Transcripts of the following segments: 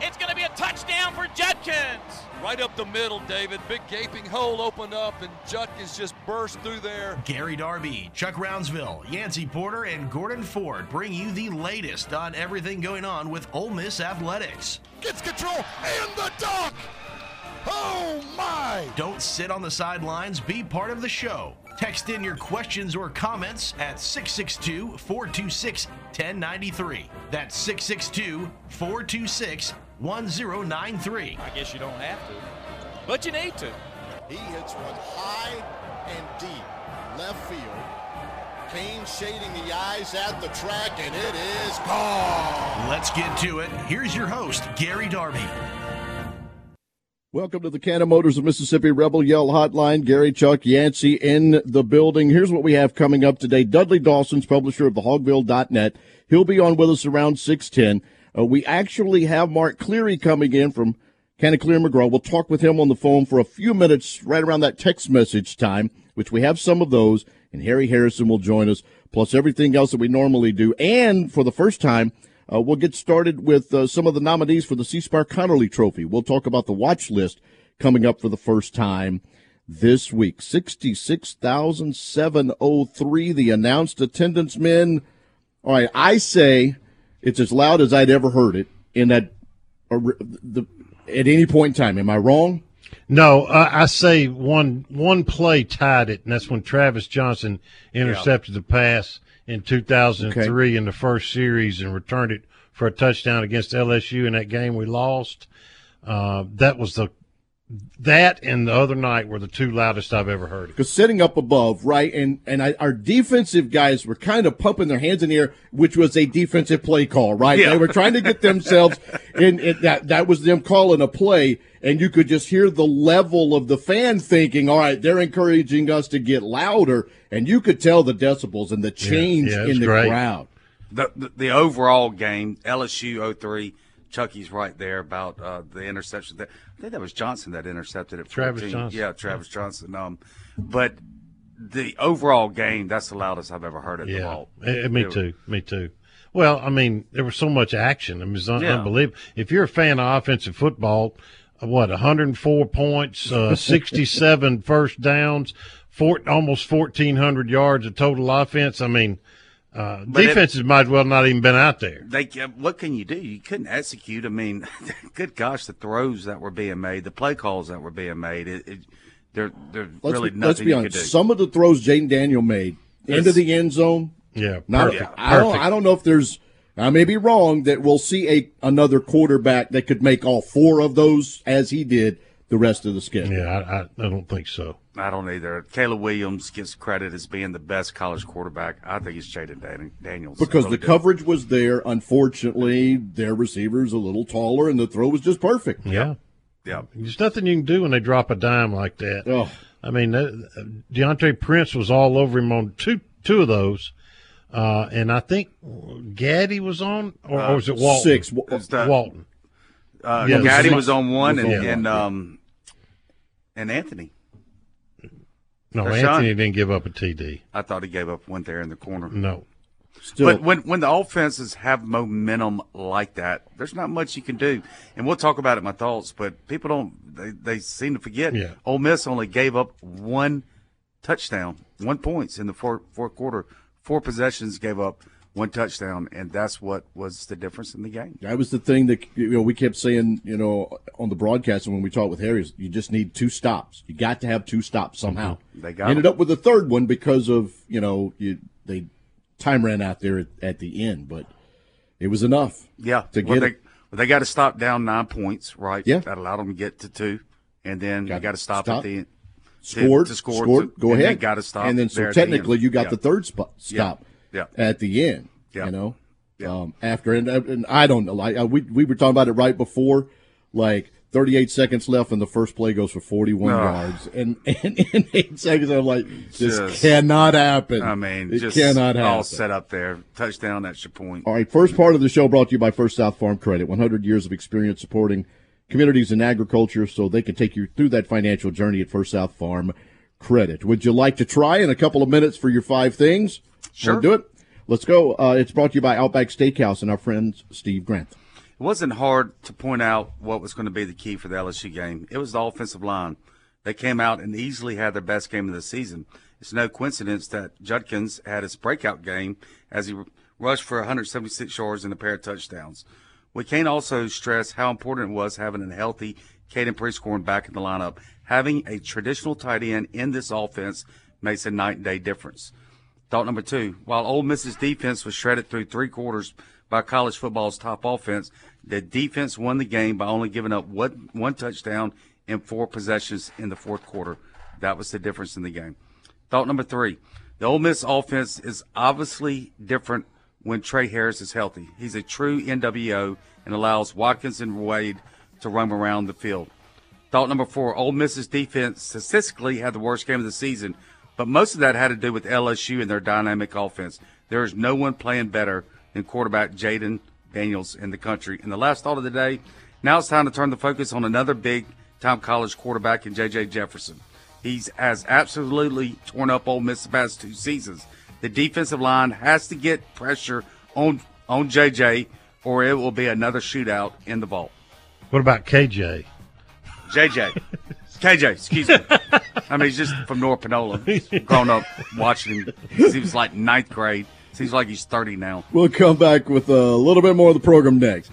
It's going to be a touchdown for Judkins. Right up the middle, David. Big gaping hole opened up, and Judkins just burst through there. Gary Darby, Chuck Rounsaville, Yancey Porter, and Gordon Ford bring you the latest on everything going on with Ole Miss athletics. Gets control and the dunk. Oh my! Don't sit on the sidelines. Be part of the show. Text in your questions or comments at 662 426 1093. That's 662 426 1093. I guess you don't have to, but you need to. He hits one high and deep left field. Kane shading the eyes at the track, and it is gone. Let's get to it. Here's your host, Gary Darby. Welcome to the Cannon Motors of Mississippi Rebel Yell Hotline. Gary Chuck Yancey in the building. Here's what we have coming up today. Dudley Dawson's publisher of the Hogville.net. He'll be on with us around 610. Uh, we actually have Mark Cleary coming in from Cleary McGraw. We'll talk with him on the phone for a few minutes right around that text message time, which we have some of those. And Harry Harrison will join us, plus everything else that we normally do. And for the first time, uh, we'll get started with uh, some of the nominees for the C. Spire Conerly Trophy. We'll talk about the watch list coming up for the first time this week. 66,703, the announced attendance men. All right, I say it's as loud as I'd ever heard it in that uh, the, at any point in time. Am I wrong? No, uh, I say one one play tied it, and that's when Travis Johnson intercepted yeah. the pass in 2003 okay. in the first series and returned it for a touchdown against LSU in that game we lost. Uh, that was the that and the other night were the two loudest I've ever heard. Because sitting up above, right, and and I, our defensive guys were kind of pumping their hands in the air, which was a defensive play call, right? Yeah. They were trying to get themselves in, in. That that was them calling a play, and you could just hear the level of the fan thinking, "All right, they're encouraging us to get louder," and you could tell the decibels and the change yeah, yeah, in the great. crowd. The, the, the overall game, LSU 03 Chucky's right there about uh, the interception. That I think that was Johnson that intercepted it. Travis Johnson. Yeah, Travis Johnson. Um, but the overall game, that's the loudest I've ever heard it. Yeah, eh, me too. Me too. Well, I mean, there was so much action. I mean, it's un- yeah. unbelievable. If you're a fan of offensive football, what 104 points, uh, 67 first downs, four, almost 1,400 yards of total offense. I mean uh, defenses it, might well not even been out there. They, what can you do? You couldn't execute. I mean, good gosh, the throws that were being made, the play calls that were being made. It, it they're, they're let's really be, nothing let's be honest. Some of the throws Jayden Daniel made it's, into the end zone. Yeah, not, perfect, I don't. I don't know if there's. I may be wrong that we'll see a another quarterback that could make all four of those as he did the rest of the schedule. Yeah, I, I, I don't think so. I don't either. Caleb Williams gets credit as being the best college quarterback. I think it's Jayden Daniels. Because really the coverage was there. Unfortunately, their receiver's a little taller, and the throw was just perfect. Yeah. Yeah. There's nothing you can do when they drop a dime like that. Oh. I mean, uh, Deantre Prince was all over him on two two of those. Uh, and I think Gaddy was on, or, uh, or was it Walton? Six. Walton. Uh, yeah, Gaddy was on one, and, and um, and Anthony. No, Anthony didn't give up a TD. I thought he gave up one there in the corner. No. Still. But when when the offenses have momentum like that, there's not much you can do. And we'll talk about it in my thoughts, but people don't they, they seem to forget. Yeah. Ole Miss only gave up one touchdown, one points in the fourth, fourth quarter. Four possessions gave up one touchdown, and that's what was the difference in the game. That was the thing that you know we kept saying, you know, on the broadcast and when we talked with Harry, you just need two stops. You got to have two stops somehow. Mm-hmm. They got ended them. up with a third one because of you know you they time ran out there at, at the end, but it was enough. Yeah, to well, get they. Well, they got to stop down nine points, right? Yeah, that allowed them to get to two, and then got, you got to stop, stop, at the end. Scored, to, to score, scored, to, go ahead. They Got to stop, and then so technically the you got yeah. the third spot stop. Yeah. At the end. Yeah. You know, yeah. um, after and, and I don't know, like uh, we we were talking about it right before, like 38 seconds left, and the first play goes for 41 Oh. yards. And, and in eight seconds, I'm like, this Just- cannot happen. I mean, it just cannot happen. all set up there. Touchdown, extra point. All right, first part of the show brought to you by First South Farm Credit. 100 years of experience supporting communities in agriculture so they can take you through that financial journey at First South Farm Credit. Would you like to try in a couple of minutes for your five things? Sure. Wanna do it? Let's go. Uh, it's brought to you by Outback Steakhouse and our friend Steve Grant. It wasn't hard to point out what was going to be the key for the LSU game. It was the offensive line. They came out and easily had their best game of the season. It's no coincidence that Judkins had his breakout game as he rushed for 176 yards and a pair of touchdowns. We can't also stress how important it was having a healthy Caden Prieskorn back in the lineup. Having a traditional tight end in this offense makes a night and day difference. Thought number two, while Ole Miss's defense was shredded through three quarters by college football's top offense, the defense won the game by only giving up one, one touchdown in four possessions in the fourth quarter. That was the difference in the game. Thought number three, the Ole Miss offense is obviously different when Tre Harris is healthy. He's a true NWO and allows Watkins and Wade to roam around the field. Thought number four, Ole Miss's defense statistically had the worst game of the season, but most of that had to do with LSU and their dynamic offense. There is no one playing better than quarterback Jayden Daniels in the country. And the last thought of the day, now it's time to turn the focus on another big time college quarterback in J.J. Jefferson. He's has absolutely torn up Ole Miss the past two seasons. The defensive line has to get pressure on on JJ, or it will be another shootout in the Vaught. What about KJ? JJ. KJ, excuse me. I mean, he's just from North Panola. Grown up watching him. He Seems like ninth grade. Seems like he's 30 now. We'll come back with a little bit more of the program next.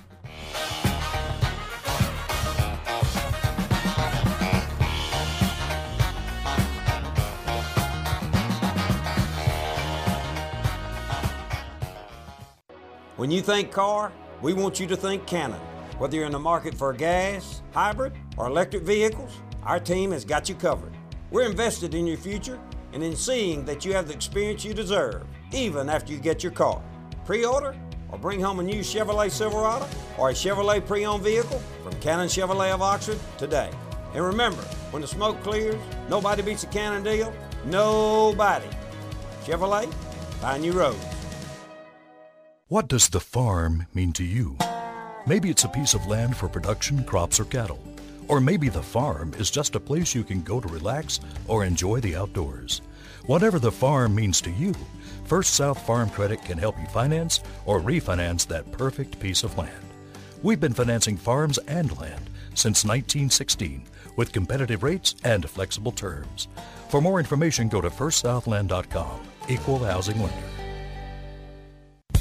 When you think car, we want you to think Cannon. Whether you're in the market for gas, hybrid, or electric vehicles, our team has got you covered. We're invested in your future and in seeing that you have the experience you deserve, even after you get your car. Pre order or bring home a new Chevrolet Silverado or a Chevrolet pre owned vehicle from Cannon Chevrolet of Oxford today. And remember, when the smoke clears, nobody beats a Cannon deal. Nobody. Chevrolet, find new roads. What does the farm mean to you? Maybe it's a piece of land for production, crops, or cattle. Or maybe the farm is just a place you can go to relax or enjoy the outdoors. Whatever the farm means to you, First South Farm Credit can help you finance or refinance that perfect piece of land. We've been financing farms and land since 1916 with competitive rates and flexible terms. For more information, go to firstsouthland.com. Equal housing lender.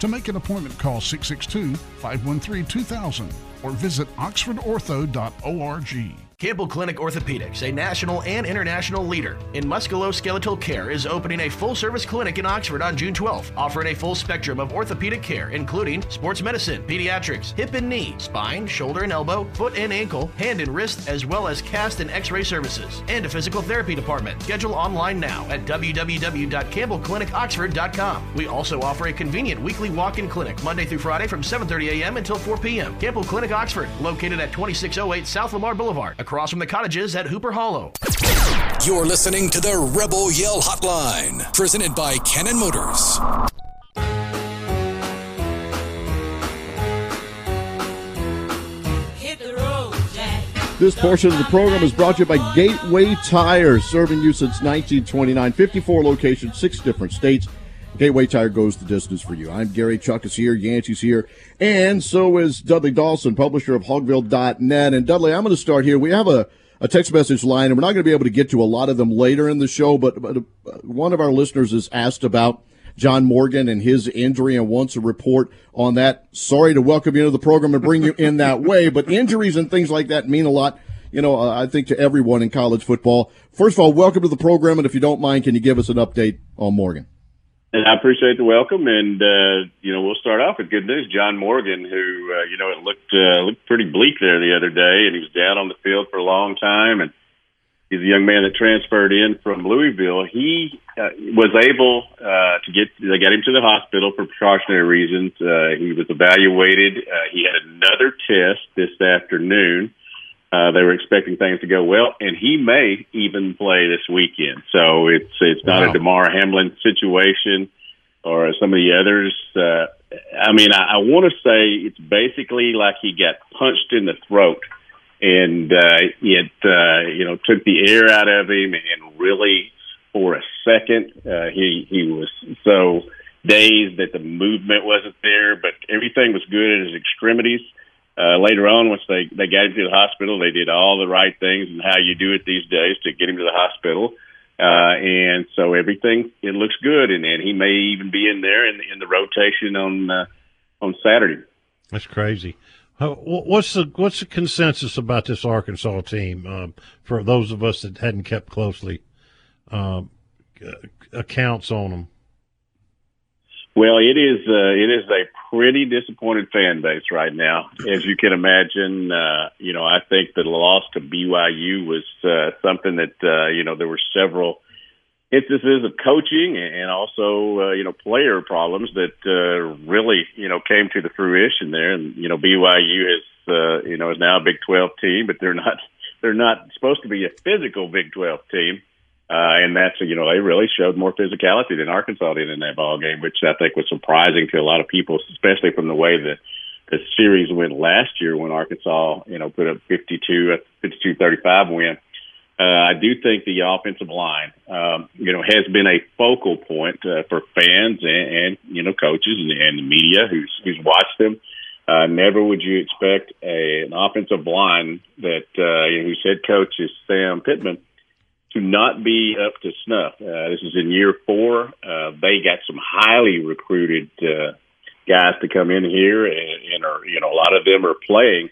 To make an appointment, call 662 513 2000 or visit oxfordortho.org. Campbell Clinic Orthopedics, a national and international leader in musculoskeletal care, is opening a full service clinic in Oxford on June 12th, offering a full spectrum of orthopedic care, including sports medicine, pediatrics, hip and knee, spine, shoulder and elbow, foot and ankle, hand and wrist, as well as cast and x ray services, and a physical therapy department. Schedule online now at www.campbellclinicoxford.com. We also offer a convenient weekly walk in clinic Monday through Friday from 7.30 a.m. until 4 p.m. Campbell Clinic Oxford, located at 2608 South Lamar Boulevard across from the cottages at Hooper Hollow. You're listening to the Rebel Yell Hotline, presented by Cannon Motors. This portion of the program is brought to you by Gateway Tires, serving you since 1929. 54 locations, six different states. Gateway Tire goes the distance for you. I'm Gary Chuck is here, Yancey's here, and so is Dudley Dawson, publisher of Hogville.net. And Dudley, I'm going to start here. We have a, a text message line, and we're not going to be able to get to a lot of them later in the show, but, but uh, one of our listeners has asked about John Morgan and his injury and wants a report on that. Sorry to welcome you into the program and bring you in that way, but injuries and things like that mean a lot, you know, uh, I think to everyone in college football. First of all, welcome to the program, and if you don't mind, can you give us an update on Morgan? And I appreciate the welcome, and uh, you know we'll start off with good news. John Morgan, who uh, you know it looked uh, looked pretty bleak there the other day, and he was down on the field for a long time, and he's a young man that transferred in from Louisville. He uh, was able uh, to get they got him to the hospital for precautionary reasons. Uh, he was evaluated. Uh, he had another test this afternoon. Uh, they were expecting things to go well, and he may even play this weekend. So it's it's not wow. a Damar Hamlin situation or some of the others. Uh, I mean, I, I want to say it's basically like he got punched in the throat, and uh, it uh, you know took the air out of him, and really for a second uh, he he was so dazed that the movement wasn't there, but everything was good in his extremities uh, later on, once they they got him to the hospital, they did all the right things and how you do it these days to get him to the hospital. Uh, and so everything it looks good, and, and he may even be in there in, in the rotation on uh, on Saturday. That's crazy. What's the what's the consensus about this Arkansas team um, for those of us that hadn't kept closely um, accounts on them? Well, it is uh, it is a pretty disappointed fan base right now, as you can imagine. Uh, you know, I think the loss to BYU was uh, something that uh, you know there were several instances of coaching and also uh, you know player problems that uh, really you know came to the fruition there. And you know, BYU is uh, you know is now a Big Twelve team, but they're not they're not supposed to be a physical Big Twelve team. Uh, and that's you know they really showed more physicality than Arkansas did in that ball game, which I think was surprising to a lot of people, especially from the way that the series went last year when Arkansas you know put a 52 52 35 win. Uh, I do think the offensive line, um, you know, has been a focal point uh, for fans and, and you know coaches and, and the media who's who's watched them. Uh, never would you expect a, an offensive line that uh, you know, whose head coach is Sam Pittman to not be up to snuff. Uh, this is in year four. Uh, they got some highly recruited uh, guys to come in here, and, and are you know a lot of them are playing.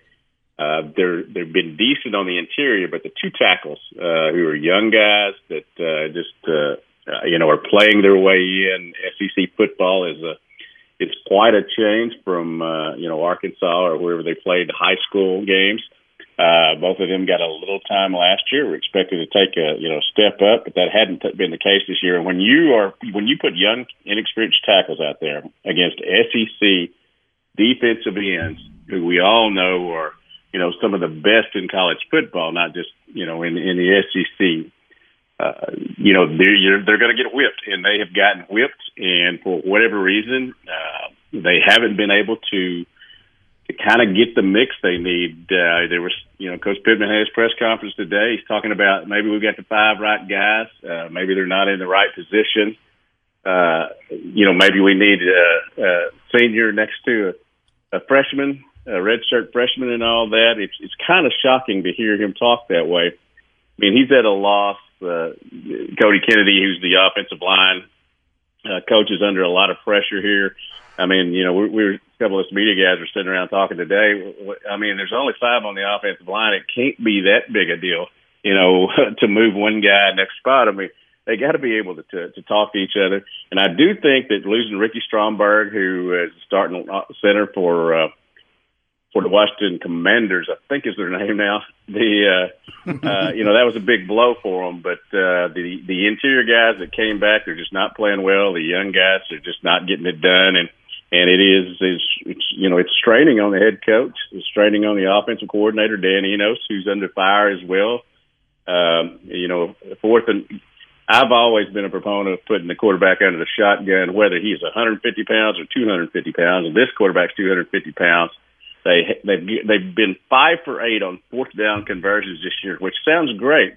Uh, they're they've been decent on the interior, but the two tackles uh, who are young guys that uh, just uh, uh, you know are playing their way in SEC football is a it's quite a change from uh, you know Arkansas or wherever they played high school games. Both of them got a little time last year. We're expected to take a you know step up, but that hadn't been the case this year. And when you are when you put young, inexperienced tackles out there against SEC defensive ends, who we all know are you know some of the best in college football, not just you know in in the SEC. Uh, you know they're they're going to get whipped, and they have gotten whipped, and for whatever reason, uh, they haven't been able to kind of get the mix they need. Uh, there was, you know, Coach Pittman had his press conference today. He's talking about maybe we've got the five right guys. Uh, maybe they're not in the right position. Uh, you know, maybe we need a, a senior next to a, a freshman, a redshirt freshman, and all that. It's it's kind of shocking to hear him talk that way. I mean, he's at a loss. Uh, Cody Kennedy, who's the offensive line uh, coach, is under a lot of pressure here I mean, you know, we, we were a couple of us media guys were sitting around talking today. I mean, there's only five on the offensive line. It can't be that big a deal, you know, to move one guy next spot. I mean, they got to be able to, to to talk to each other. And I do think that losing Ricky Stromberg, who is starting center for uh, for the Washington Commanders, I think is their name now. The uh, uh, you know that was a big blow for them, but uh, the the interior guys that came back they're just not playing well. The young guys are just not getting it done, and and it is is it's you know it's straining on the head coach, it's straining on the offensive coordinator Dan Enos, who's under fire as well. Um, you know, fourth and I've always been a proponent of putting the quarterback under the shotgun, whether he's 150 pounds or 250 pounds. And this quarterback's 250 pounds. They they've they've been five for eight on fourth down conversions this year, which sounds great,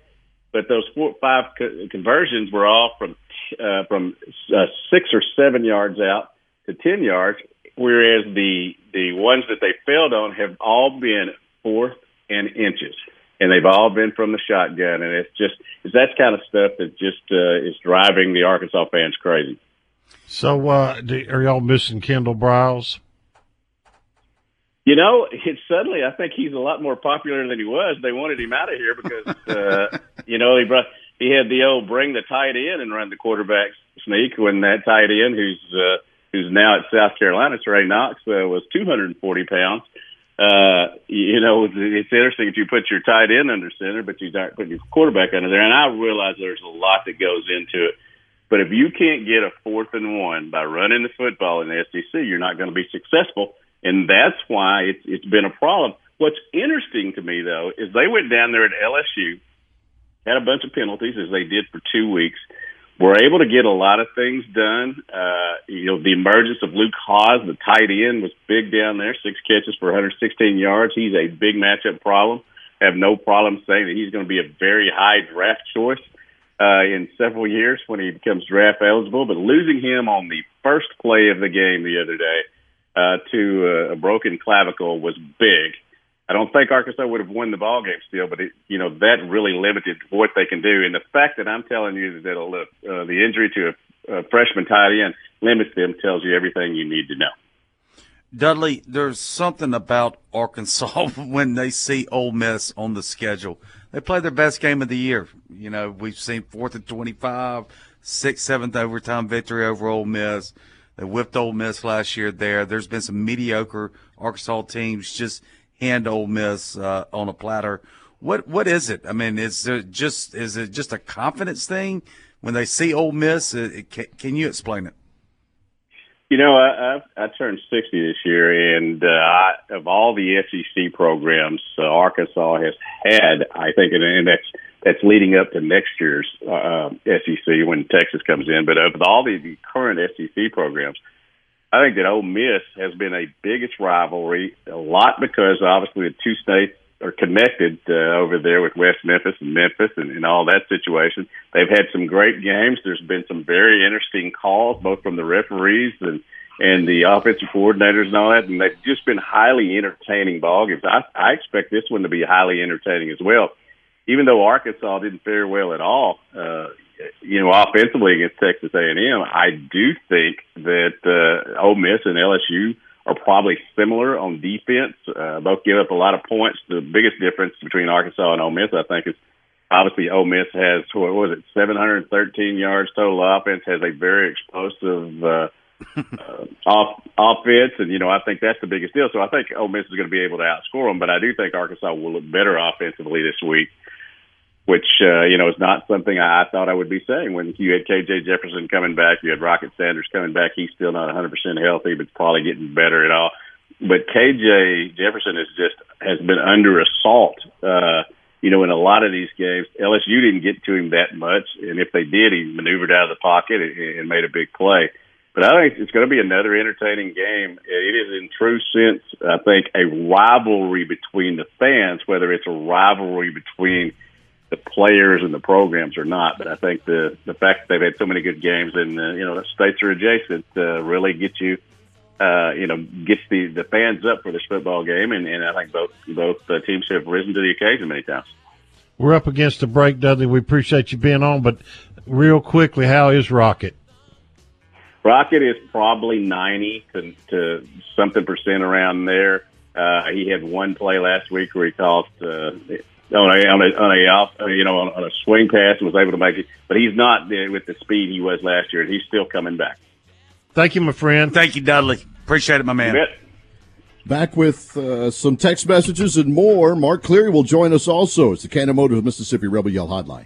but those four five co- conversions were all from uh, from uh, six or seven yards out to ten yards, whereas the the ones that they failed on have all been fourth and inches, and they've all been from the shotgun, and it's just it's that kind of stuff that just uh, is driving the Arkansas fans crazy. So, uh, do, are y'all missing Kendall Briles? You know, it suddenly I think he's a lot more popular than he was. They wanted him out of here because uh, you know he brought he had the old bring the tight end and run the quarterback sneak when that tight end who's uh, who's now at South Carolina, Trey Knox, uh, was 240 pounds. Uh, you know, it's, interesting if you put your tight end under center, but you aren't putting your quarterback under there. And I realize there's a lot that goes into it. But if you can't get a fourth and one by running the football in the SEC, you're not going to be successful and that's why it's it's been a problem. What's interesting to me though is they went down there at LSU, had a bunch of penalties as they did for two weeks, were able to get a lot of things done. Uh, you know, the emergence of Luke Hasz, the tight end, was big down there, six catches for 116 yards. He's a big matchup problem. Have no problem saying that he's going to be a very high draft choice uh, in several years when he becomes draft eligible. But losing him on the first play of the game the other day uh, to a, a broken clavicle was big. I don't think Arkansas would have won the ball game still, but it, you know that really limited what they can do. And the fact that I'm telling you that uh, the injury to a, a freshman tight end limits them tells you everything you need to know. Dudley, there's something about Arkansas when they see Ole Miss on the schedule. They play their best game of the year. You know, we've seen fourth and 25, sixth, seventh overtime victory over Ole Miss. They whipped Ole Miss last year there. There's been some mediocre Arkansas teams just hand Ole Miss uh, on a platter. What what is it? I mean, is it just is it just a confidence thing when they see Ole Miss? It, it, can, can, you explain it? You know, I, I, I turned 60 this year, and uh, I, of all the SEC programs, uh, Arkansas has had, I think, and that's that's leading up to next year's uh, SEC when Texas comes in. But of all the, the current SEC programs, I think that Ole Miss has been a biggest rivalry, a lot because obviously the two states are connected uh, over there with West Memphis and Memphis and, and all that situation. They've had some great games. There's been some very interesting calls, both from the referees and and the offensive coordinators and all that, and they've just been highly entertaining ball games. I, I expect this one to be highly entertaining as well even though Arkansas didn't fare well at all, uh, you know, offensively against Texas A&M, I do think that uh, Ole Miss and LSU are probably similar on defense. Uh, both give up a lot of points. The biggest difference between Arkansas and Ole Miss, I think, is obviously Ole Miss has what was it, 713 yards total offense, has a very explosive uh, uh, off offense, and you know I think that's the biggest deal. So I think Ole Miss is going to be able to outscore them, but I do think Arkansas will look better offensively this week which uh, you know is not something I thought I would be saying. When you had KJ Jefferson coming back, you had Rocket Sanders coming back. He's still not 100% healthy, but probably getting better at all. But KJ Jefferson is just has been under assault. Uh, you know, in a lot of these games, LSU didn't get to him that much, and if they did, he maneuvered out of the pocket and, and made a big play. But I think it's going to be another entertaining game. It is, in true sense, I think, a rivalry between the fans, whether it's a rivalry between the players and the programs are not. But I think the the fact that they've had so many good games and uh, you know the states are adjacent uh, really gets you. Uh, you know, gets the, the fans up for this football game, and, and I think both both uh, teams have risen to the occasion many times. We're up against the break, Dudley. We appreciate you being on, but real quickly, how is Rocket? Rocket is probably 90 to, to something percent around there. Uh, he had one play last week where he tossed uh, on a on a, on a off, uh, you know on, on a swing pass and was able to make it, but he's not with the speed he was last year. and He's still coming back. Thank you, my friend. Thank you, Dudley. Appreciate it, my man. Back with uh, some text messages and more. Mark Cleary will join us also. It's the Cannon Motor Mississippi Rebel Yell Hotline.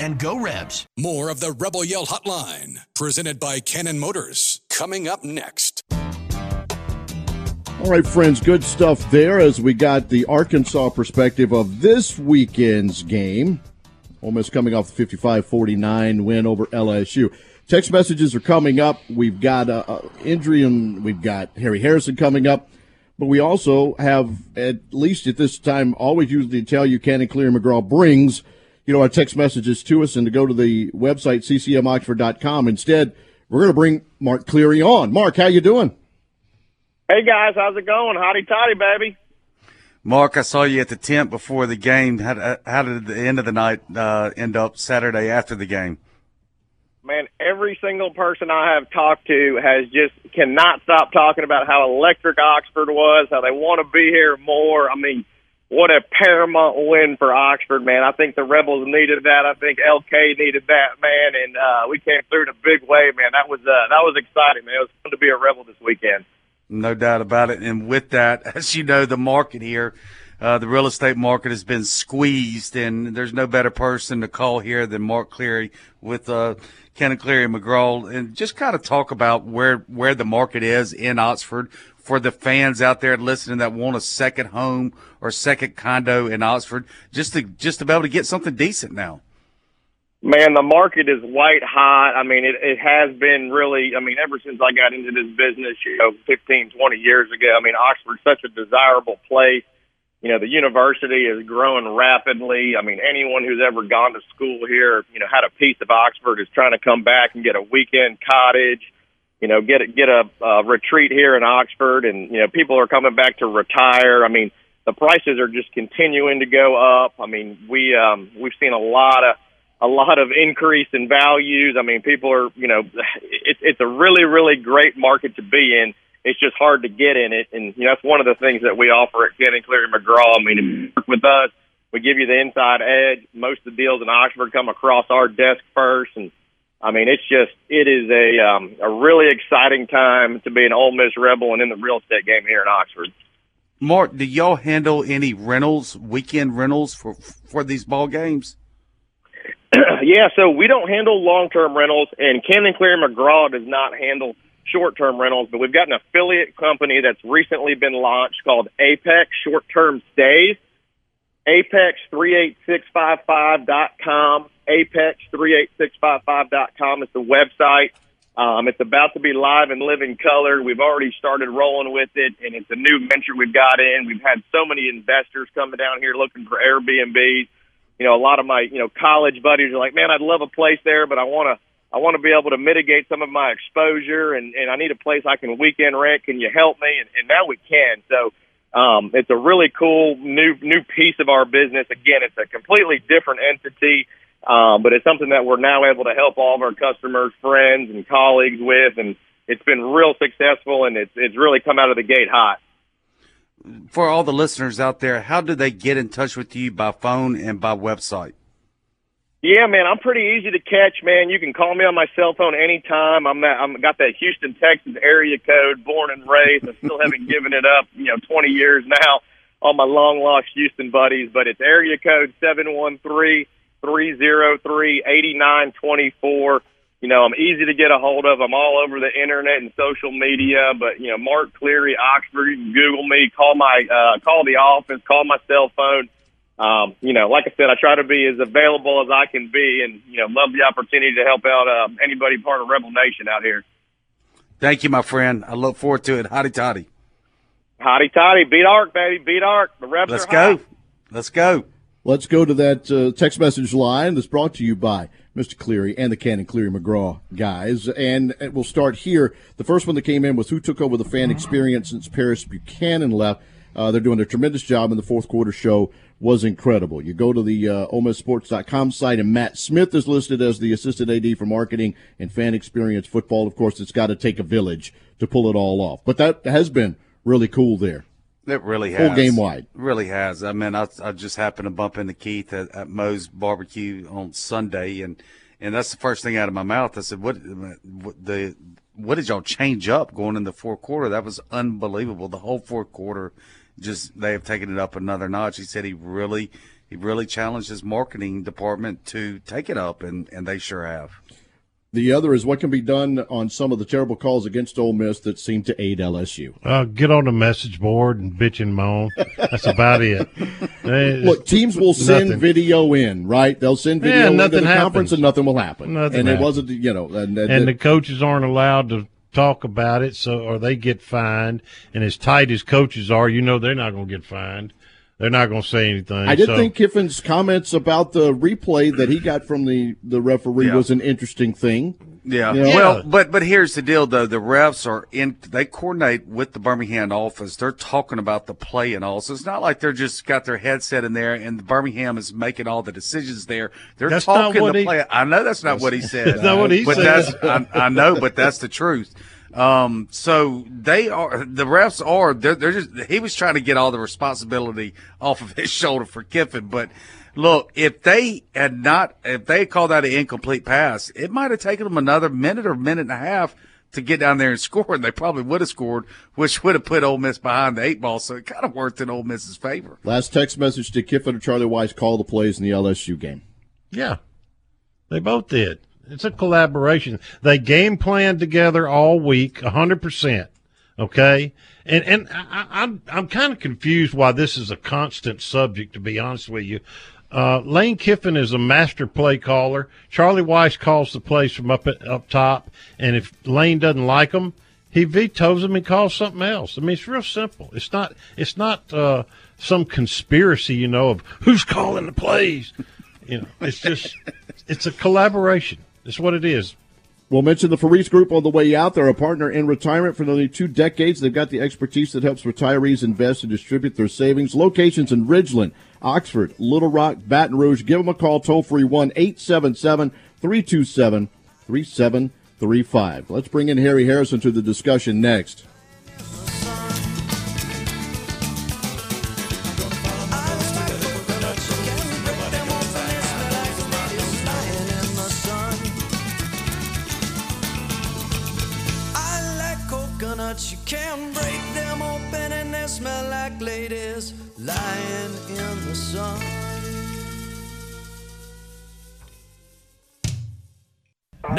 and go Rebs. More of the Rebel Yell Hotline, presented by Cannon Motors, coming up next. All right, friends, good stuff there as we got the Arkansas perspective of this weekend's game. Ole Miss coming off the 55 49 win over LSU. Text messages are coming up. We've got uh, uh, injury and we've got Harry Harrison coming up. But we also have, at least at this time, always usually tell you Cannon Cleary McGraw brings you know, our text messages to us and to go to the website, ccmoxford.com. Instead, we're going to bring Mark Cleary on. Mark, how you doing? Hey, guys. How's it going? Hotty toddy, baby. Mark, I saw you at the tent before the game. How, how did the end of the night uh, end up Saturday after the game? Man, every single person I have talked to has just cannot stop talking about how electric Oxford was, how they want to be here more. I mean, what a paramount win for Oxford, man. I think the Rebels needed that. I think LK needed that, man, and uh, we came through in a big way, man. That was uh, that was exciting, man. It was fun to be a Rebel this weekend. No doubt about it. And with that, as you know, the market here, uh, the real estate market has been squeezed, and there's no better person to call here than Mark Cleary with uh, Cannon Cleary McGraw, and just kind of talk about where where the market is in Oxford for the fans out there listening that want a second home or second condo in Oxford, just to just to be able to get something decent now. Man, the market is white hot. I mean, it, it has been really, I mean, ever since I got into this business, you know, 15, 20 years ago, I mean, Oxford's such a desirable place. You know, the university is growing rapidly. I mean, anyone who's ever gone to school here, you know, had a piece of Oxford is trying to come back and get a weekend cottage you know, get a, get a uh, retreat here in Oxford, and you know, people are coming back to retire. I mean, the prices are just continuing to go up. I mean, we um, we've seen a lot of a lot of increase in values. I mean, people are, you know, it's it's a really really great market to be in. It's just hard to get in it, and you know, that's one of the things that we offer at Cannon Cleary McGraw. I mean, work with us, we give you the inside edge. Most of the deals in Oxford come across our desk first, and I mean, it's just it is a um, a really exciting time to be an Ole Miss Rebel and in the real estate game here in Oxford. Mark, do y'all handle any rentals, weekend rentals for for these ball games? yeah, so we don't handle long term rentals, and Cannon Cleary McGraw does not handle short term rentals, but we've got an affiliate company that's recently been launched called Apex Short Term Stays. Apex38655.com. Apex38655.com is the website. Um, it's about to be live and live color. We've already started rolling with it, and it's a new venture we've got in. We've had so many investors coming down here looking for Airbnbs. You know, a lot of my you know college buddies are like, "Man, I'd love a place there, but I want to I want to be able to mitigate some of my exposure, and and I need a place I can weekend rent. Can you help me?" And, and now we can. So um, it's a really cool new new piece of our business. Again, it's a completely different entity. Um, but it's something that we're now able to help all of our customers, friends, and colleagues with, and it's been real successful, and it's it's really come out of the gate hot. For all the listeners out there, how do they get in touch with you by phone and by website? Yeah, man, I'm pretty easy to catch, man. You can call me on my cell phone anytime. I'm that, I'm got that Houston, Texas area code, born and raised. I still haven't given it up, you know, 20 years now. on my long lost Houston buddies, but it's area code seven one three three zero three eighty nine twenty four. You know, I'm easy to get a hold of. I'm all over the internet and social media. But you know, Mark Cleary, Oxford. You can Google me, call my uh, call the office, call my cell phone. Um, you know, like I said, I try to be as available as I can be, and you know, love the opportunity to help out uh, anybody part of Rebel Nation out here. Thank you, my friend. I look forward to it. Hotty toddy. Hotty toddy. Beat Ark, baby. Beat Ark. The Rebels Let's go. hot. Let's go. Let's go to that uh, text message line that's brought to you by Mr. Cleary and the Cannon Cleary McGraw guys. And we'll start here. The first one that came in was who took over the fan experience since Paris Buchanan left. Uh, they're doing a tremendous job in the fourth quarter show was incredible. You go to the uh, OleMissSports.com site, and Matt Smith is listed as the assistant AD for marketing and fan experience football. Of course, it's got to take a village to pull it all off, but that has been really cool there. It really Full has. game wide. Really has. I mean, I, I just happened to bump into Keith at, at Moe's barbecue on Sunday, and and that's the first thing out of my mouth. I said, "What, what the what did y'all change up going in the fourth quarter? That was unbelievable. The whole fourth quarter, just they have taken it up another notch." He said he really he really challenged his marketing department to take it up, and and they sure have. The other is what can be done on some of the terrible calls against Ole Miss that seem to aid LSU. Uh, get on the message board and bitch and moan. That's about it. Look, teams will send nothing. video in, right? They'll send video Yeah, into nothing the happens. conference, and nothing will happen. Nothing and it wasn't, you know, and, and, and the coaches aren't allowed to talk about it, so or they get fined. And as tight as coaches are, you know they're not going to get fined. They're not going to say anything. I did so, think Kiffin's comments about the replay that he got from the, the referee Yeah. was an interesting thing. Yeah. You know? Well, but but here's the deal though. The refs are in they coordinate with the Birmingham office. They're talking about the play and all. So it's not like they're just got their headset in there and the Birmingham is making all the decisions there. They're That's talking what the he- play. I know that's not what he said. That's not what he but said. that's I, I know, but that's the truth. Um, so they are the refs are they're, they're just he was trying to get all the responsibility off of his shoulder for Kiffin, but look, if they had not if they called that an incomplete pass, it might have taken them another minute or minute and a half to get down there and score, and they probably would have scored, which would have put Ole Miss behind the eight ball. So it kind of worked in Ole Miss's favor. Last text message to Kiffin or Charlie Weis call the plays in the LSU game. Yeah, they both did. It's a collaboration. They game plan together all week, hundred percent. Okay, and and I, I'm I'm kind of confused why this is a constant subject. To be honest with you, uh, Lane Kiffin is a master play caller. Charlie Weis calls the plays from up up top, and if Lane doesn't like them, he vetoes them and calls something else. I mean, it's real simple. It's not it's not uh, some conspiracy, you know, of who's calling the plays. You know, it's just it's a collaboration. It's what it is. We'll mention the Faris Group on the way out. They're a partner in retirement for nearly two decades. They've got the expertise that helps retirees invest and distribute their savings. Locations in Ridgeland, Oxford, Little Rock, Baton Rouge. Give them a call toll free 1 877 327 3735. Let's bring in Harry Harrison to the discussion next. Ladies lying in the sun.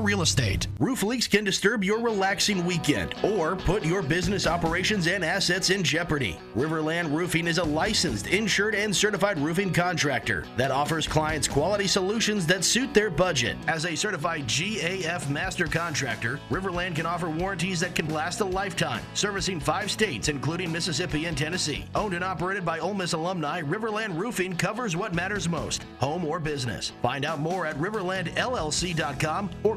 Real Estate. Roof leaks can disturb your relaxing weekend or put your business operations and assets in jeopardy. Riverland Roofing is a licensed, insured, and certified roofing contractor that offers clients quality solutions that suit their budget. As a certified GAF master contractor, Riverland can offer warranties that can last a lifetime, servicing five states, including Mississippi and Tennessee. Owned and operated by Ole Miss alumni, Riverland Roofing covers what matters most home or business. Find out more at riverlandllc.com or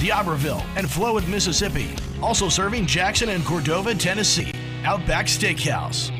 D'Iberville, and Flowood, Mississippi. Also serving Jackson and Cordova, Tennessee. Outback Steakhouse.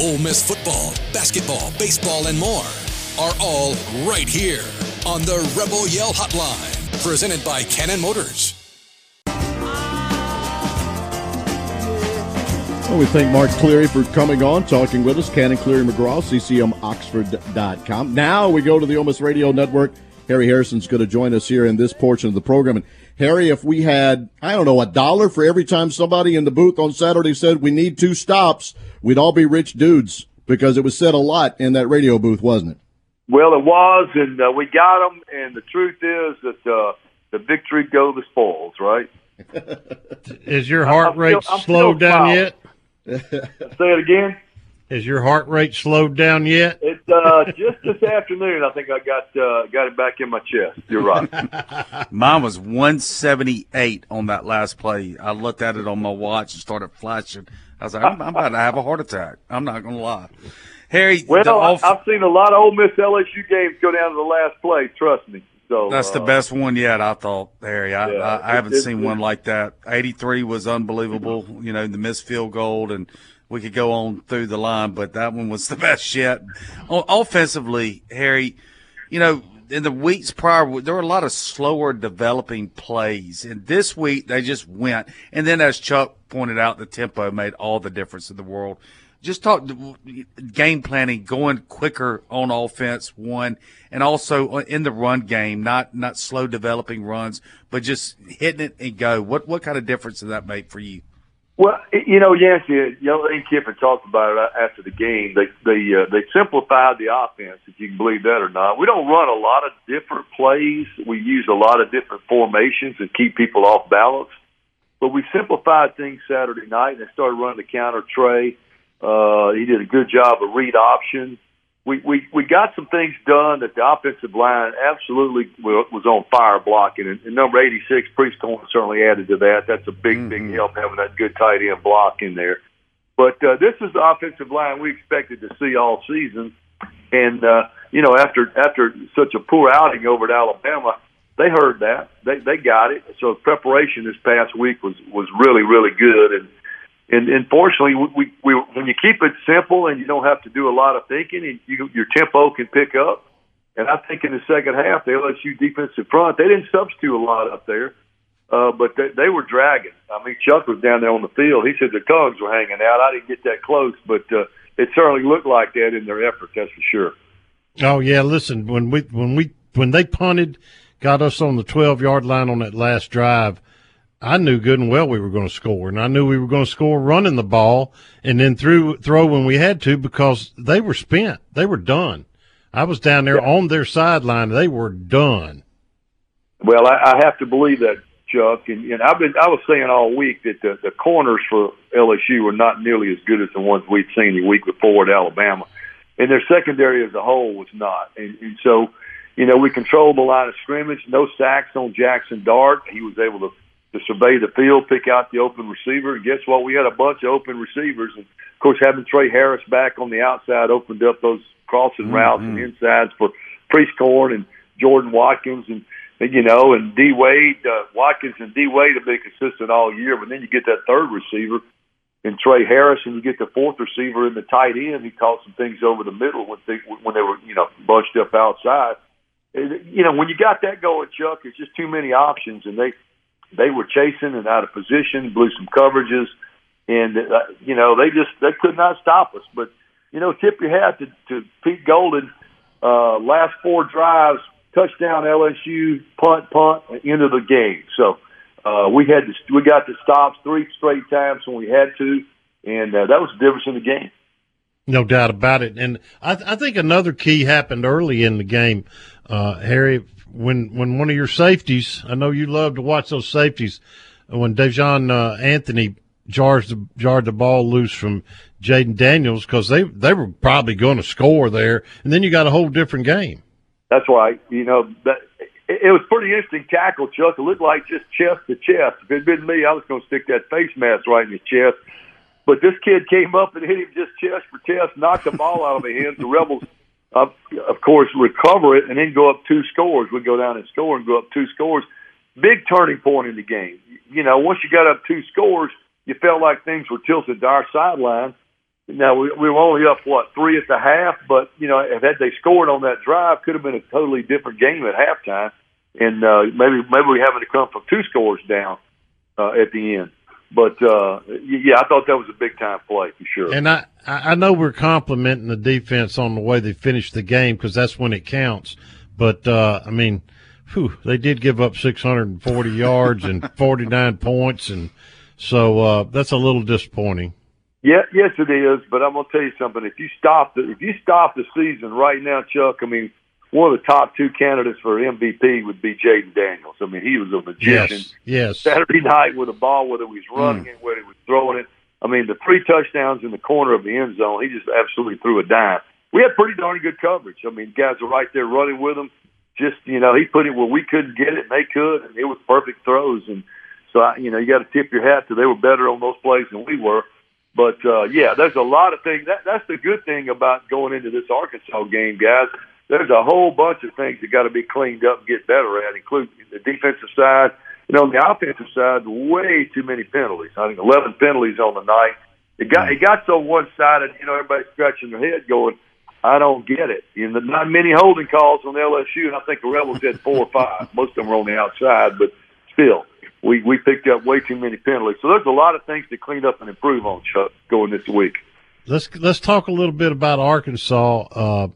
Ole Miss football, basketball, baseball, and more are all right here on the Rebel Yell Hotline, presented by Cannon Motors. Well, we thank Mark Cleary for coming on, talking with us. Cannon Cleary McGraw, ccmoxford.com. Now we go to the Ole Miss Radio Network. Harry Harrison's going to join us here in this portion of the program. And Harry, if we had, I don't know, a dollar for every time somebody in the booth on Saturday said we need two stops, we'd all be rich dudes because it was said a lot in that radio booth, wasn't it? Well, it was, and uh, we got them. And the truth is that uh, the victory go the spoils, right? Is your heart I'm rate still- I'm slowed down smiling. yet? Say it again. Is your heart rate slowed down yet? It's uh, just this afternoon. I think I got uh, got it back in my chest. You're right. Mine was 178 on that last play. I looked at it on my watch and started flashing. I was like, I'm, I'm about to have a heart attack. I'm not going to lie. Harry, well, the I, off- I've seen a lot of Ole Miss LSU games go down to the last play. Trust me. So that's the uh, best one yet, I thought, Harry. I, Yeah, I, I haven't it's- seen it's- one like that. 83 was unbelievable. You know, the missed field goal, and we could go on through the line, but that one was the best yet. O- offensively, Harry, you know, in the weeks prior, there were a lot of slower developing plays. And this week, they just went. And then, as Chuck pointed out, the tempo made all the difference in the world. Just talk game planning, going quicker on offense, one, and also uh, in the run game, not not slow developing runs, but just hitting it and go. What what kind of difference did that make for you? Well, you know, Yancey, you know, Kiffin talked about it after the game. They they uh, they simplified the offense, if you can believe that or not. We don't run a lot of different plays. We use a lot of different formations and keep people off balance. But we simplified things Saturday night, and they started running the counter trey. Uh, he did a good job of read option. We, we we got some things done that the offensive line absolutely was on fire blocking, and, and number eighty six Prieskorn certainly added to that. That's a big big help having that good tight end block in there. But uh, this is the offensive line we expected to see all season, and uh, you know after after such a poor outing over at Alabama, they heard that they they got it. So preparation this past week was was really really good, and and, and fortunately, we, we, when you keep it simple and you don't have to do a lot of thinking, and you, your tempo can pick up. And I think in the second half, the LSU defensive front they didn't substitute a lot up there, uh, but they, they were dragging. I mean, Chuck was down there on the field. He said the tongues were hanging out. I didn't get that close, but uh, it certainly looked like that in their effort. That's for sure. Oh yeah, listen, when we when we when they punted, got us on the twelve yard line on that last drive, I knew good and well we were going to score, and I knew we were going to score running the ball and then through throw when we had to because they were spent, they were done. I was down there on their sideline, they were done. Well, I, I have to believe that, Chuck. And, and I've been I was saying all week that the, the corners for LSU were not nearly as good as the ones we'd seen the week before at Alabama, and their secondary as a whole was not. And, and so, you know, we controlled the line of scrimmage. No sacks on Jackson Dart. He was able to to survey the field, pick out the open receiver. And guess what? We had a bunch of open receivers. And of course, having Tre Harris back on the outside opened up those crossing routes and insides for Prieskorn and Jordan Watkins and you know and D Wade. Uh, Watkins and D Wade have been consistent all year, but then you get that third receiver and Tre Harris, and you get the fourth receiver in the tight end. He caught some things over the middle when they when they were you know bunched up outside. You know when you got that going, Chuck, it's just too many options, and they they were chasing and out of position, blew some coverages, and uh, you know they just they could not stop us. But you know, tip your hat to, to Pete Golding. Uh, last four drives, touchdown LSU, punt, punt, end of the game. So uh, we had to, we got the stops three straight times when we had to, and uh, that was the difference in the game. No doubt about it. And I, I think another key happened early in the game, uh, Harry, when, when one of your safeties, I know you love to watch those safeties, when Daijahn uh, Anthony jars the, jarred the ball loose from Jayden Daniels because they, they were probably going to score there. And then you got a whole different game. That's right. You know, that it, it was pretty interesting tackle, Chuck. It looked like just chest to chest. If it'd been me, I was going to stick that face mask right in his chest. But this kid came up and hit him just chest for chest, knocked the ball out of his hands. The Rebels, uh, of course, recover it and then go up two scores. We go down and score and go up two scores. Big turning point in the game. You know, once you got up two scores, you felt like things were tilted to our sideline. Now we, we were only up what three at the half, but you know, if had they scored on that drive, could have been a totally different game at halftime, and uh, maybe maybe we having to come from two scores down uh, at the end. But uh, yeah, I thought that was a big time play for sure. And I, I know we're complimenting the defense on the way they finished the game because that's when it counts. But uh, I mean, whew, they did give up 640 yards and 49 points, and so uh, that's a little disappointing. Yeah, yes, it is. But I'm gonna tell you something. If you stop the if you stop the season right now, Chuck, I mean, one of the top two candidates for MVP would be Jayden Daniels. I mean, he was a magician. Yes, yes. Saturday night with the ball, whether he was running Mm. it, whether he was throwing it. I mean, the three touchdowns in the corner of the end zone, he just absolutely threw a dime. We had pretty darn good coverage. I mean, guys were right there running with him. Just you know, he put it where we couldn't get it, and they could, and it was perfect throws. And so, I, you know, you got to tip your hat to they were better on those plays than we were. But uh, yeah, there's a lot of things. That, that's the good thing about going into this Arkansas game, guys. There's a whole bunch of things that got to be cleaned up and get better at, including the defensive side. Know, on the offensive side, way too many penalties. I think 11 penalties on the night. It got it got so one sided. You know, everybody's scratching their head, going, "I don't get it." You know, not many holding calls on LSU, and I think the Rebels had four or five. Most of them were on the outside, but still, we we picked up way too many penalties. So there's a lot of things to clean up and improve on, Chuck, going this week. Let's let's talk a little bit about Arkansas. Uh,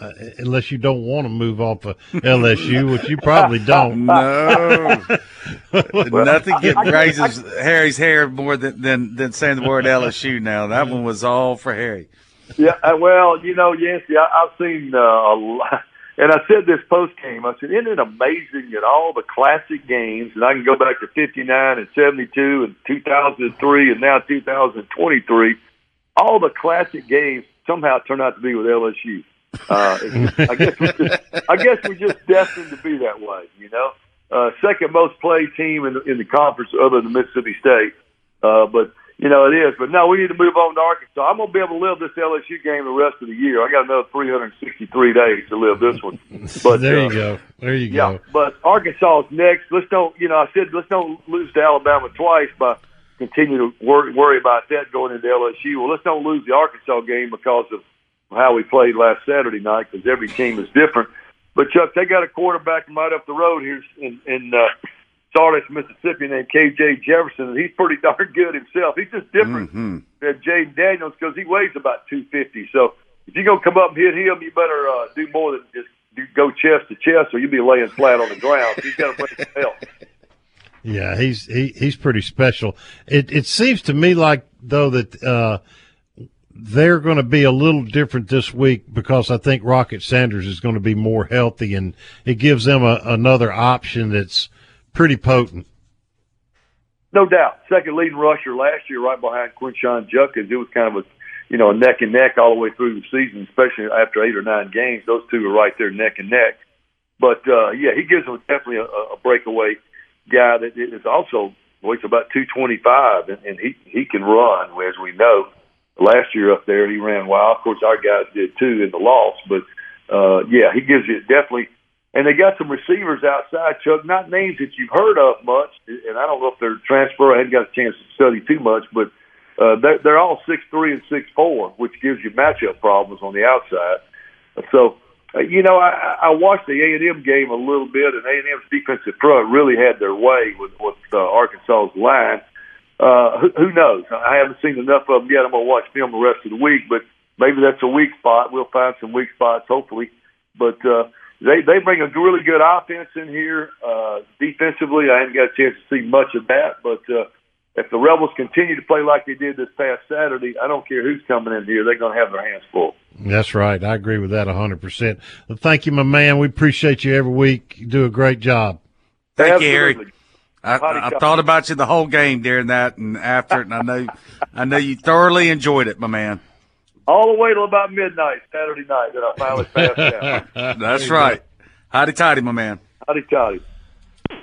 uh, unless you don't want to move off of LSU, which you probably don't. No. Well, Nothing get I- I- raises Harry's hair more than, than than saying the word LSU. Now that one was all for Harry. Yeah, uh, well, you know, Yancey, I, I've seen uh, a lot, and I said this post game. I said, isn't it amazing that all the classic games, and I can go back to '59 and '72 and 2003 and now 2023, all the classic games somehow turn out to be with LSU. Uh, I guess just, I guess we're just destined to be that way, you know. Uh, second most played team in the, in the conference, other than Mississippi State. Uh, but you know it is. But no, we need to move on to Arkansas. I'm gonna be able to live this LSU game the rest of the year. I got another 363 days to live this one. But there you uh, go. There you go. yeah, go. but Arkansas is next. Let's don't, you know, I said let's don't lose to Alabama twice by continue to worry, worry about that going into LSU. Well, let's don't lose the Arkansas game because of how we played last Saturday night because every team is different. But Chuck, they got a quarterback right up the road here in in uh, Sardis, Mississippi, named KJ Jefferson, and he's pretty darn good himself. He's just different Mm-hmm. than Jayden Daniels because he weighs about two fifty. So if you're gonna come up and hit him, you better uh, do more than just do, go chest to chest, or you'll be laying flat on the ground. He's got to bring some help. Yeah, he's he, he's pretty special. It it seems to me like though that uh, they're going to be a little different this week because I think Rocket Sanders is going to be more healthy, and it gives them a, another option that's pretty potent. No doubt. Second leading rusher last year, right behind Quinshon Judkins. It was kind of a, you know, neck and neck all the way through the season, especially after eight or nine games. Those two are right there neck and neck. But uh, yeah, he gives them definitely a, a breakaway guy that is also weighs about two twenty five, and, and he he can run as we know. Last year up there, he ran wild. Of course, our guys did too in the loss, but uh, yeah, he gives you definitely. And they got some receivers outside, Chuck, not names that you've heard of much, and I don't know if they're transfer. I hadn't got a chance to study too much, but uh, they're, all six three and six four, which gives you matchup problems on the outside. So, uh, you know, I, I watched the A and M game a little bit, and A and M's defensive front really had their way with with uh, Arkansas's line. Uh, who, who knows? I haven't seen enough of them yet. I'm gonna watch film the rest of the week, but maybe that's a weak spot. We'll find some weak spots, hopefully. But uh, they they bring a really good offense in here. Uh, defensively, I haven't got a chance to see much of that, but uh, if the Rebels continue to play like they did this past Saturday, I don't care who's coming in here; they're going to have their hands full. That's right. I agree with that 100%. Well, thank you, my man. We appreciate you every week. You do a great job. Thank you, Harry. Absolutely. I, I thought about you the whole game during that and after it, and I know I know you thoroughly enjoyed it, my man. All the way till about midnight Saturday night that I finally passed out. That's right. Howdy tidy, my man. Howdy toddy.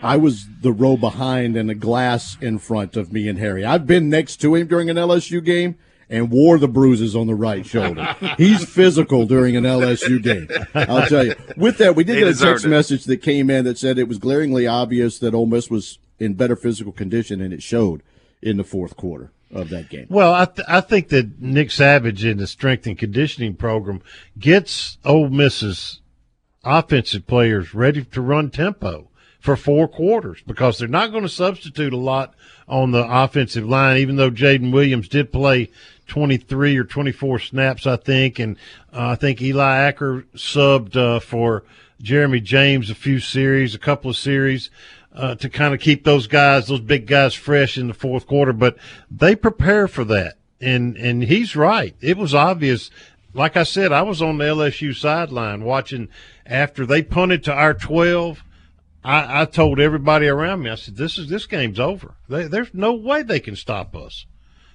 I was the row behind and a glass in front of me and Harry. I've been next to him during an LSU game and wore the bruises on the right shoulder. He's physical during an LSU game. I'll tell you. With that, we did He get a text it. message that came in that said it was glaringly obvious that Ole Miss was in better physical condition, and it showed in the fourth quarter of that game. Well, I, th- I think that Nick Savage in the strength and conditioning program gets Ole Miss's offensive players ready to run tempo for four quarters because they're not going to substitute a lot on the offensive line, even though Jaden Williams did play 23 or 24 snaps, I think. And uh, I think Eli Acker subbed uh, for Jeremy James a few series, a couple of series. Uh, to kind of keep those guys, those big guys, fresh in the fourth quarter, but they prepare for that, and and he's right. It was obvious like I said, I was on the LSU sideline watching after they punted to our 12. I, I told everybody around me, I said, "This is this game's over. They, there's no way they can stop us.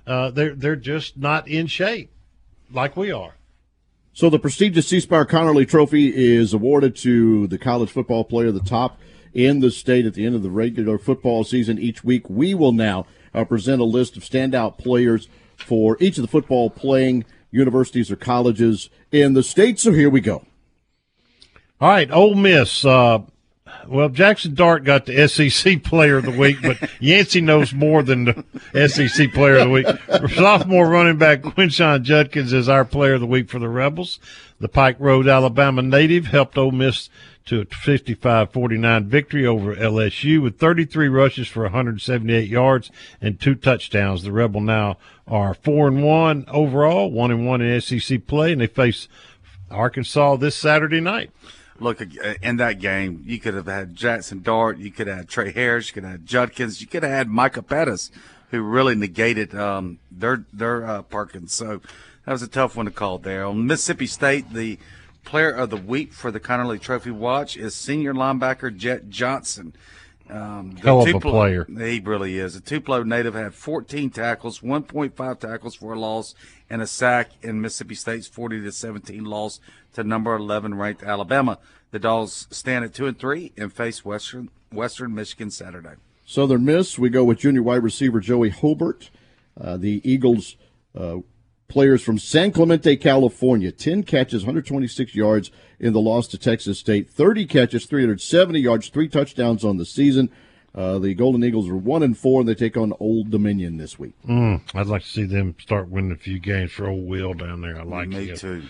Uh, they're they're just not in shape like we are." So the prestigious C Spire Conerly Trophy is awarded to the college football player, the top in the state at the end of the regular football season each week. We will now uh, present a list of standout players for each of the football playing universities or colleges in the state. So here we go. All right, Ole Miss. Uh, well, Jackson Dart got the SEC Player of the Week, but Yancey knows more than the SEC Player of the Week. Sophomore running back Quinshon Judkins is our Player of the Week for the Rebels. The Pike Road, Alabama native helped Ole Miss to a 55-49 victory over LSU with 33 rushes for 178 yards and two touchdowns. The Rebel now are four and one overall, one and one in SEC play, and they face Arkansas this Saturday night. Look, uh, in that game, you could have had Jackson Dart, you could have had Tre Harris, you could have had Judkins, you could have had Micah Pettus, who really negated um, their their uh. So that was a tough one to call there. On Mississippi State, the player of the week for the Conerly Trophy watch is senior linebacker Jett Johnson. Um, Hell of a player. He really is. A Tupelo native had 14 tackles, 1.5 tackles for a loss, and a sack in Mississippi State's 40 to 17 loss to number 11 ranked Alabama. The Dogs stand at two and three and face Western Western Michigan Saturday. Southern Miss, we go with junior wide receiver Joey Hobert. Uh, the Eagles uh, players from San Clemente, California. 10 catches, 126 yards in the loss to Texas State. 30 catches, 370 yards, three touchdowns on the season. Uh, the Golden Eagles are one and four, and they take on Old Dominion this week. Mm, I'd like to see them start winning a few games for Old Will down there. I like Me it. too.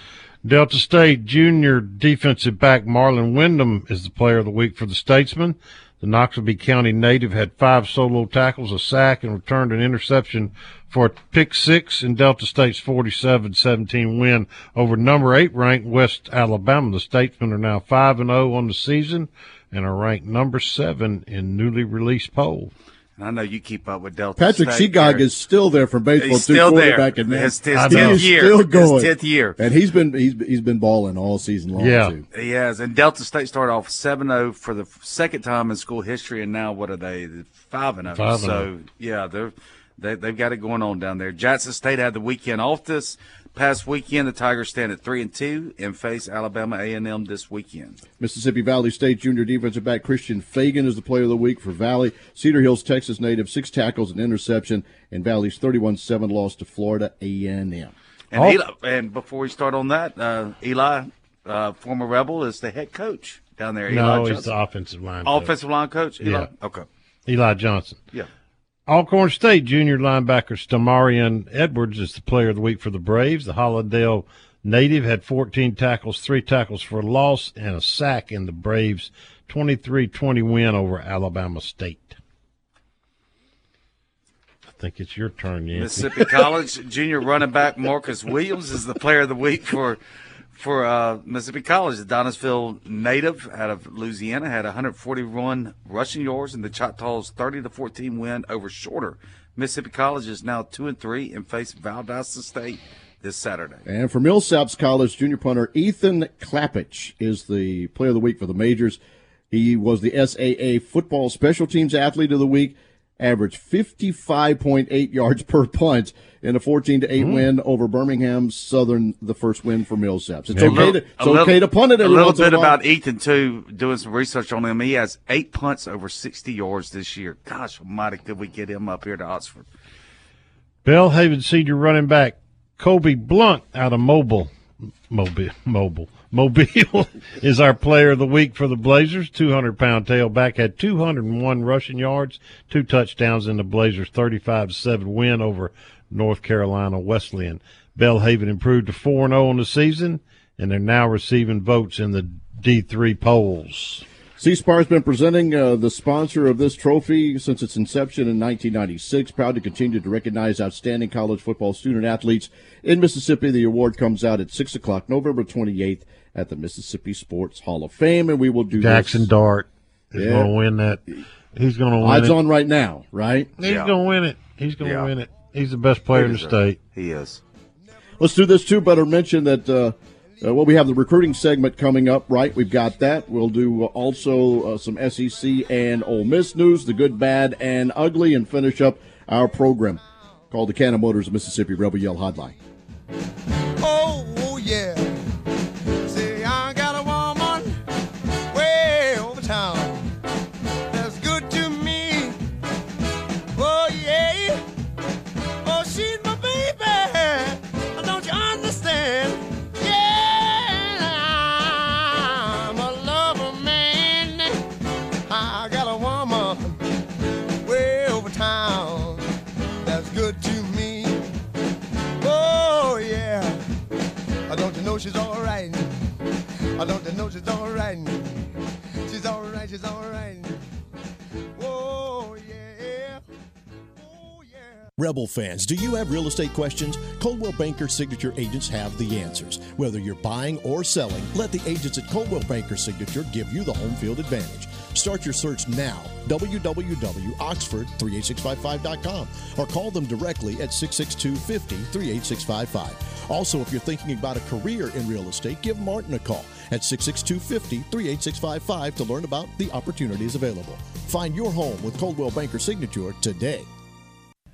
Delta State junior defensive back Marlon Wyndham is the player of the week for the Statesman. The Knoxville County native had five solo tackles, a sack, and returned an interception for a pick six in Delta State's 47-17 win over number eight ranked West Alabama. The Statesmen are now 5 and 0 on the season and are ranked number seven in newly released poll. And I know you keep up with Delta. Patrick State, Seagog is still there from baseball. He's still there. And his, his tenth year. Still going. His tenth year. And he's been he's he's been balling all season long. Yeah, too. he has. And Delta State started off 7-0 for the second time in school history, and now what are they? Five and oh. zero. Oh. So yeah, they're they they've got it going on down there. Jackson State had the weekend off this past weekend. The Tigers stand at three and two and face Alabama A and M this weekend. Mississippi Valley State junior defensive back Christian Fagan is the player of the week for Valley. Cedar Hills, Texas native, six tackles and interception, and Valley's 31-7 loss to Florida A and M. And, oh. Eli, and before we start on that, uh, Eli, uh, former Rebel, is the head coach down there. No, Eli he's the offensive line. Offensive line coach. Eli? Yeah. Okay. Eli Johnson. Yeah. Alcorn State junior linebacker Stamarian Edwards is the player of the week for the Braves. The Hollandale native had 14 tackles, three tackles for loss, and a sack in the Braves' 23-20 win over Alabama State. I think it's your turn, Yancey. Mississippi College junior running back Marcus Williams is the player of the week for for uh, Mississippi College. The Donisville native out of Louisiana had 141 rushing yards in the Choctaws' 30 to 14 win over Shorter. Mississippi College is now two and three and face Valdosta State this Saturday. And for Millsaps College, junior punter Ethan Klappich is the player of the week for the majors. He was the SAA football special teams athlete of the week, averaged 55.8 yards per punt in a 14 to 8 Mm. win over Birmingham Southern, the first win for Millsaps. It's A okay little- to, it's little- okay to punt it A little once in bit a while. about Ethan too. Doing some research on him, he has eight punts over 60 yards this year. Gosh Almighty, could we get him up here to Oxford? Belhaven senior running back Kobe Blunt out of Mobile, Mobile, Mobile, Mobile is our player of the week for the Blazers. 200 pound tailback had 201 rushing yards, two touchdowns in the Blazers' 35 7 win over North Carolina Wesleyan. Belhaven improved to 4 0 on the season, and they're now receiving votes in the D3 polls. C Spire has been presenting uh, the sponsor of this trophy since its inception in 1996. Proud to continue to recognize outstanding college football student athletes in Mississippi. The award comes out at 6 o'clock, November 28th, at the Mississippi Sports Hall of Fame, and we will do Jackson this. Dart is Yeah. going to win that. He's going to win Odds it. on right now, right? He's going to win it. He's going to Yeah. win it. He's the best player in the He is. state. He is. Let's do this too. Better mention that. Uh, uh, well, we have the recruiting segment coming up, right? We've got that. We'll do uh, also uh, some SEC and Ole Miss news, the good, bad, and ugly, and finish up our program called the Cannon Motors Mississippi Rebel Yell Hotline. Oh, she's all right. I don't know she's all right. She's all right, she's all right. Oh, oh, Rebel fans, do you have real estate questions? Coldwell Banker Signature agents have the answers. Whether you're buying or selling, let the agents at Coldwell Banker Signature give you the home field advantage. Start your search now. www.oxford38655.com or call them directly at 662 50 38655. Also, if you're thinking about a career in real estate, give Martin a call at 662 50 38655 to learn about the opportunities available. Find your home with Coldwell Banker Signature today.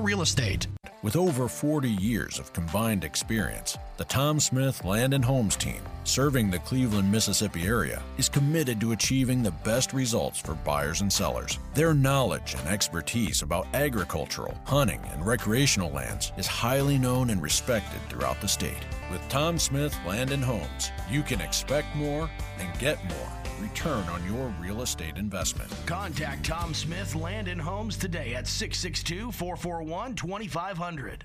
Real Estate. With over 40 years of combined experience, the Tom Smith Land and Homes team, serving the Cleveland, Mississippi area, is committed to achieving the best results for buyers and sellers. Their knowledge and expertise about agricultural, hunting, and recreational lands is highly known and respected throughout the state. With Tom Smith Land and Homes, you can expect more and get more return on your real estate investment. Contact Tom Smith Land and Homes today at 662 441 2500.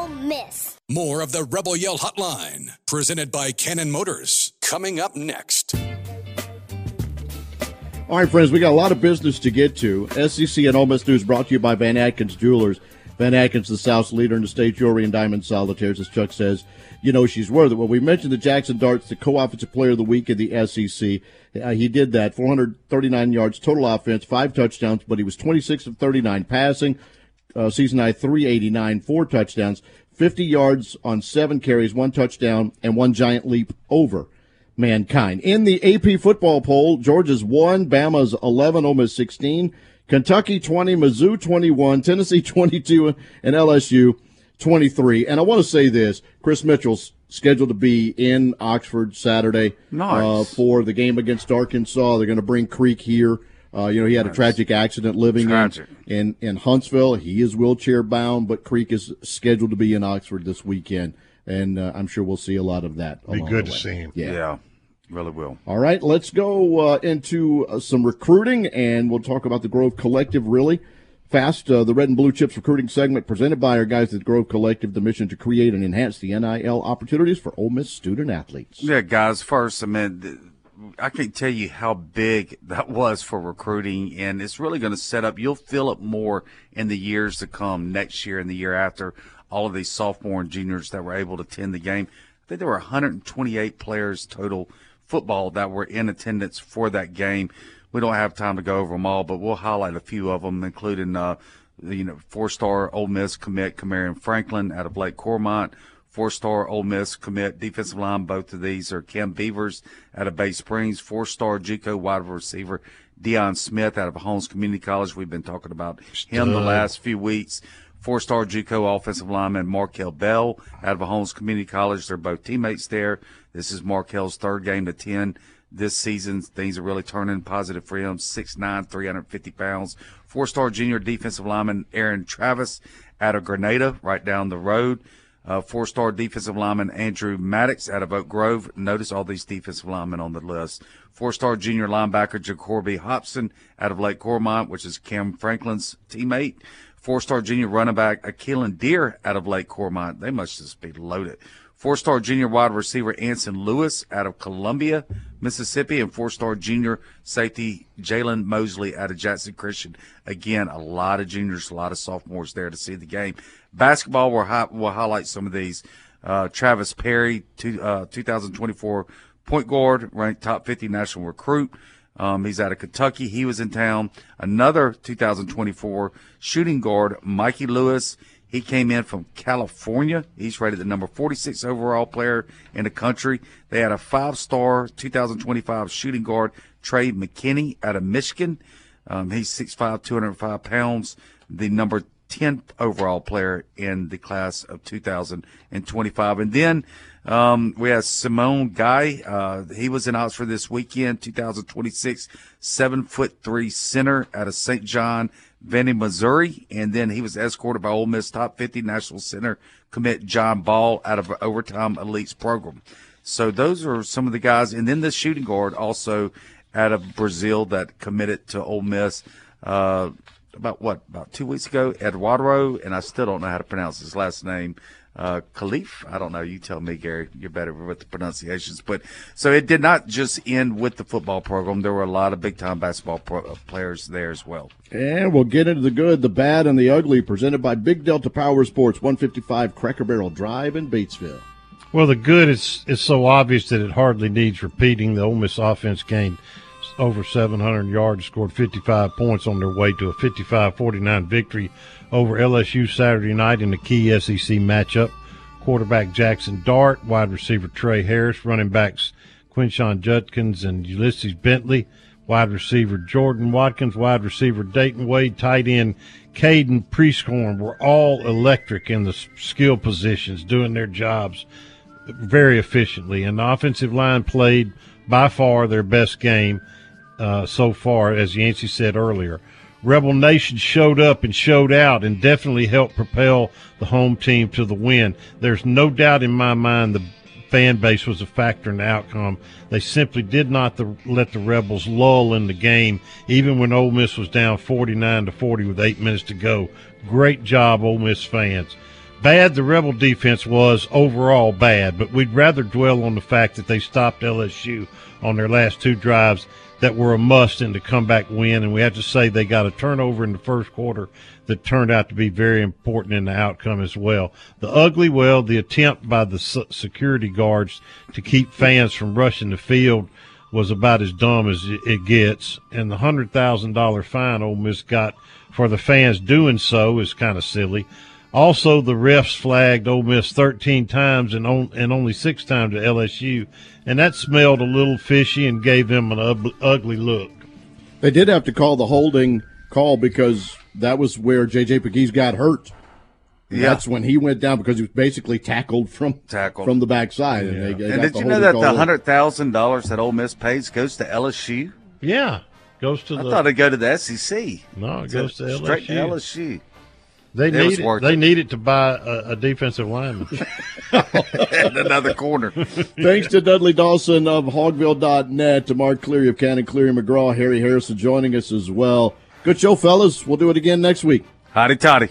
Oh miss. More of the Rebel Yell Hotline, presented by Cannon Motors, coming up next. All right, friends, we got a lot of business to get to. SEC and Ole Miss News brought to you by Van Atkins Jewelers. Van Atkins, the South's leader in the state jewelry and diamond solitaires, as Chuck says, you know she's worth it. Well, we mentioned the Jackson Darts, the co-offensive player of the week in the SEC. Uh, he did that, 439 yards total offense, five touchdowns, but he was 26 of 39 passing, uh, season high 389, four touchdowns, 50 yards on seven carries, one touchdown, and one giant leap over mankind. In the AP football poll, Georgia's one, Bama's 11, Ole Miss 16, Kentucky 20, Mizzou 21, Tennessee 22, and LSU 23. And I want to say this: Chris Mitchell's scheduled to be in Oxford Saturday nice. uh, for the game against Arkansas. They're going to bring Creek here. Uh, you know, he had a tragic accident living tragic. In, in in Huntsville. He is wheelchair bound, but Creek is scheduled to be in Oxford this weekend. and uh, I'm sure we'll see a lot of that. Be along good the to see him. Yeah. yeah, really will. All right, let's go uh, into uh, some recruiting, and we'll talk about the Grove Collective really fast. Uh, the Red and Blue Chips recruiting segment presented by our guys at the Grove Collective, the mission to create and enhance the NIL opportunities for Ole Miss student athletes. Yeah, guys. First, I mean, th- I can't tell you how big that was for recruiting, and it's really going to set up. You'll feel it more in the years to come, next year and the year after. All of these sophomore and juniors that were able to attend the game. I think there were 128 players total football that were in attendance for that game. We don't have time to go over them all, but we'll highlight a few of them, including uh, you know four-star Ole Miss commit Camarion Franklin out of Lake Cormorant, four-star Ole Miss commit defensive line. Both of these are Cam Beavers out of Bay Springs, four-star JUCO wide receiver Deion Smith out of Holmes Community College. We've been talking about him the last few weeks. Four-star JUCO offensive lineman Markel Bell out of Holmes Community College. They're both teammates there. This is Markel's third game to 10 this season. Things are really turning positive for him. 6'9", 350 pounds. Four-star junior defensive lineman Aaron Travis out of Grenada, right down the road. Uh, four-star defensive lineman Andrew Maddox out of Oak Grove. Notice all these defensive linemen on the list. Four-star junior linebacker Jacoby Hobson out of Lake Cormorant, which is Cam Franklin's teammate. Four-star junior running back Akeelan Deer out of Lake Cormorant. They must just be loaded. Four-star junior wide receiver Anson Lewis out of Columbia, Mississippi, and four-star junior safety Jalen Mosley out of Jackson Christian. Again, a lot of juniors, a lot of sophomores there to see the game. Basketball, we'll, hi- we'll highlight some of these. Uh, Travis Perry, two, uh, 2024 point guard, ranked top 50 national recruit. Um, he's out of Kentucky. He was in town. Another 2024 shooting guard, Mikey Lewis. He came in from California. He's rated the number 46 overall player in the country. They had a five-star 2025 shooting guard, Trey McKenney, out of Michigan. Um, he's 6'5", 205 pounds. The number 10th overall player in the class of 2025. And then um, we have Simone Guy. Uh, he was in Oxford this weekend, 2026, seven foot three center out of St. John, Vandy, Missouri. And then he was escorted by Ole Miss top 50 national center commit John Bol out of Overtime Elites program. So those are some of the guys. And then the shooting guard also out of Brazil that committed to Ole Miss. Uh, about what about two weeks ago, Eduardo, and I still don't know how to pronounce his last name. Uh, Khalif, I don't know. You tell me, Gary. You're better with the pronunciations. But so it did not just end with the football program. There were a lot of big time basketball pro- uh, players there as well. And we'll get into the good, the bad, and the ugly, presented by Big Delta Power Sports, 155 Cracker Barrel Drive in Batesville. Well, the good is is so obvious that it hardly needs repeating. The Ole Miss offense gained over 700 yards, scored 55 points on their way to a 55-49 victory over LSU Saturday night in the key SEC matchup. Quarterback Jackson Dart, wide receiver Tre Harris, running backs Quinshon Judkins and Ulysses Bentley, wide receiver Jordan Watkins, wide receiver Dayton Wade, tight end Caden Prieskorn were all electric in the skill positions, doing their jobs very efficiently. And the offensive line played by far their best game uh, so far, as Yancey said earlier. Rebel Nation showed up and showed out and definitely helped propel the home team to the win. There's no doubt in my mind the fan base was a factor in the outcome. They simply did not the, let the Rebels lull in the game, even when Ole Miss was down 49 to 40 with eight minutes to go. Great job, Ole Miss fans. Bad the Rebel defense was overall bad, but we'd rather dwell on the fact that they stopped LSU on their last two drives that were a must in the comeback win. And we have to say they got a turnover in the first quarter that turned out to be very important in the outcome as well. The ugly, well, the attempt by the security guards to keep fans from rushing the field was about as dumb as it- gets. And the hundred thousand dollar fine Ole Miss got for the fans doing so is kind of silly. Also, the refs flagged Ole Miss 13 times and, on, and only six times at LSU, and that smelled a little fishy and gave them an ub- ugly look. They did have to call the holding call because that was where J.J. Pegues got hurt. Yeah. That's when he went down because he was basically tackled from Tackled. from the backside. And, they, they and did the you know that the hundred thousand dollars that Ole Miss pays goes to LSU? Yeah, goes to I the. thought it'd go to the SEC. No, it goes to straight to LSU. LSU. They It need it. They it. need it to buy a, a defensive lineman. and another corner. Thanks to Dudley Dawson of Hogville.net, to Mark Cleary of Cannon Cleary McGraw, Harry Harrison joining us as well. Good show, fellas. We'll do it again next week. Hotty toddy.